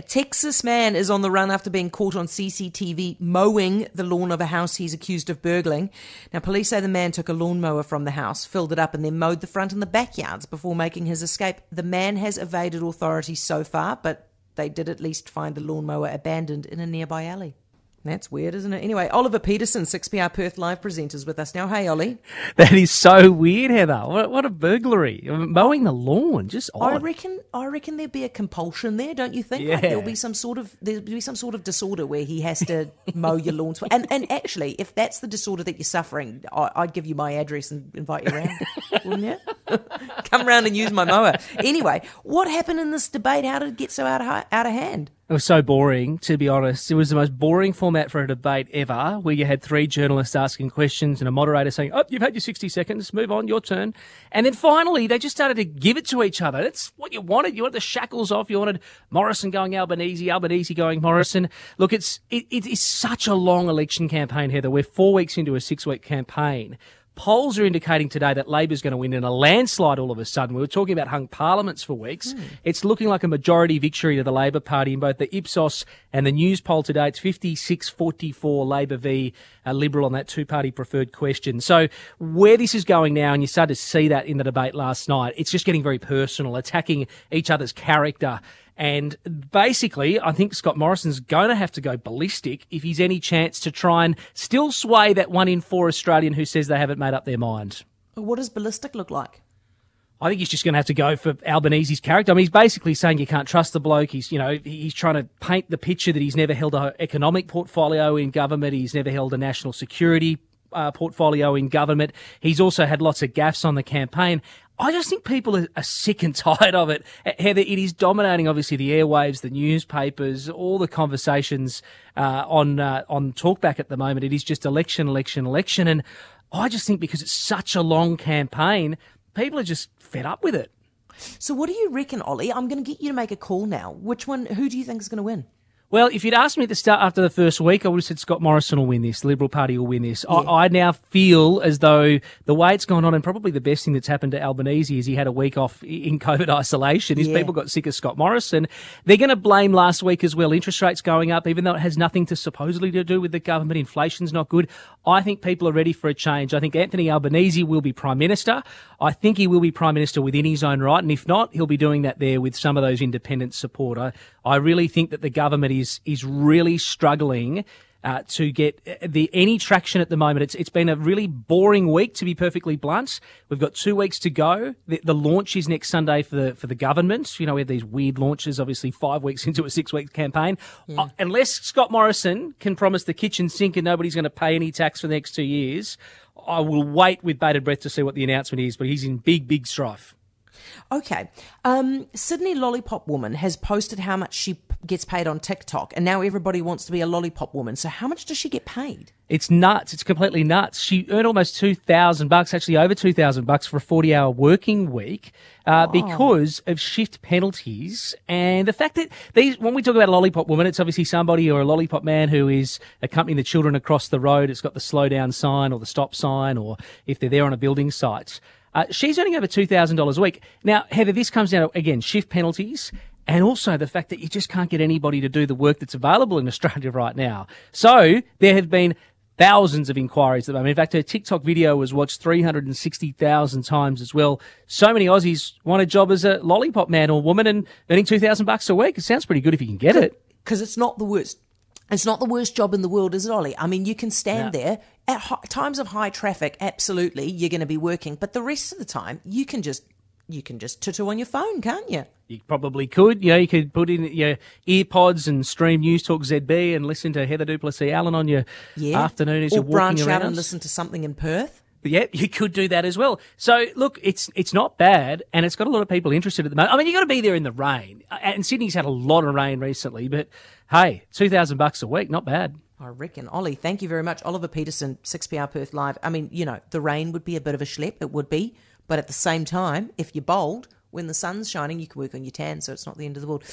A Texas man is on the run after being caught on CCTV mowing the lawn of a house he's accused of burgling. Now, police say the man took a lawnmower from the house, filled it up, and then mowed the front and the backyards before making his escape. The man has evaded authorities so far, but they did at least find the lawnmower abandoned in a nearby alley. That's weird, isn't it? Anyway, Oliver Peterson, 6PR Perth Live presenters with us now. Hey, Ollie. That is so weird, Heather. What, what a burglary. Mowing the lawn, just odd. I reckon I reckon there'd be a compulsion there, don't you think? Like Yeah. there'll be some sort of there'll be some sort of disorder where he has to mow your lawns. And and actually, if that's the disorder that you're suffering, I, I'd give you my address and invite you around, wouldn't you? Come round and use my mower. Anyway, what happened in this debate? How did it get so out of out of hand? It was so boring, to be honest. It was the most boring format for a debate ever, where you had three journalists asking questions and a moderator saying, Oh, you've had your 60 seconds, move on, your turn. And then finally, they just started to give it to each other. That's what you wanted. You wanted the shackles off. You wanted Morrison going Albanese, Albanese going Morrison. Look, it's, it, it is such a long election campaign, Heather. We're four weeks into a six week campaign. Polls are indicating today that Labor's going to win in a landslide all of a sudden. We were talking about hung parliaments for weeks. It's looking like a majority victory to the Labor Party in both the Ipsos and the Newspoll today. It's 56-44 Labor v uh, Liberal on that two-party preferred question. So where this is going now, and you started to see that in the debate last night, it's just getting very personal, attacking each other's character. And basically, I think Scott Morrison's going to have to go ballistic if he's any chance to try and still sway that one in four Australian who says they haven't made up their mind. What does ballistic look like? I think he's just going to have to go for Albanese's character. I mean, he's basically saying you can't trust the bloke. He's, you know, he's trying to paint the picture that he's never held an economic portfolio in government. He's never held a national security uh, portfolio in government. He's also had lots of gaffes on the campaign. I just think people are, are sick and tired of it. Heather, it is dominating obviously the airwaves, the newspapers, all the conversations uh, on uh, on talkback at the moment. It is just election, election, election, and I just think because it's such a long campaign, people are just fed up with it. So, what do you reckon, Ollie? I'm going to get you to make a call now. Which one? Who do you think is going to win? Well, if you'd asked me at the start after the first week, I would have said Scott Morrison will win this. The Liberal Party will win this. I, I now feel as though the way it's gone on, and probably the best thing that's happened to Albanese is he had a week off in COVID isolation. His Yeah. people got sick of Scott Morrison. They're going to blame last week as well. Interest rates going up, even though it has nothing to supposedly to do with the government. Inflation's not good. I think people are ready for a change. I think Anthony Albanese will be prime minister. I think he will be prime minister within his own right, and if not, he'll be doing that there with some of those independent support. I, I really think that the government is is really struggling. Uh, to get uh, the any traction at the moment, it's it's been a really boring week to be perfectly blunt. We've got two weeks to go. The, the launch is next Sunday for the for the government. You know, we have these weird launches. Obviously, five weeks into a six week campaign. Uh, unless Scott Morrison can promise the kitchen sink and nobody's going to pay any tax for the next two years, I will wait with bated breath to see what the announcement is. But he's in big big strife. Okay. Um, Sydney Lollipop Woman has posted how much she gets paid on TikTok, and now everybody wants to be a lollipop woman. So, how much does she get paid? It's nuts. It's completely nuts. She earned almost two thousand bucks, actually over two thousand bucks for a forty-hour working week, uh, because of shift penalties and the fact that these. When we talk about a lollipop woman, it's obviously somebody or a lollipop man who is accompanying the children across the road. It's got the slow down sign or the stop sign, or if they're there on a building site. Uh, she's earning over two thousand dollars a week. Now, Heather, this comes down to again shift penalties and also the fact that you just can't get anybody to do the work that's available in Australia right now. So there have been thousands of inquiries at the moment. In fact, her TikTok video was watched 360,000 times as well. So many Aussies want a job as a lollipop man or woman and earning 2,000 bucks a week. It sounds pretty good if you can get it. Because it's not the worst. It's not the worst job in the world, is it, Ollie? I mean, you can stand there at hi- times of high traffic. Absolutely, you're going to be working, but the rest of the time, you can just you can just tutu on your phone, can't you? You probably could. You know, you could put in your earpods and stream News Talk ZB and listen to Heather du Plessis-Allen on your Yeah. afternoon as or you're walking branch around. out and listen to something in Perth. Yeah, you could do that as well. So look, it's it's not bad, and it's got a lot of people interested at the moment. I mean, you got to be there in the rain, and Sydney's had a lot of rain recently. But hey, two thousand bucks a week, not bad. I reckon. Ollie, thank you very much. Oliver Peterson, 6PR Perth Live. I mean, you know, the rain would be a bit of a schlep. It would be. But at the same time, if you're bold, when the sun's shining, you can work on your tan, so it's not the end of the world.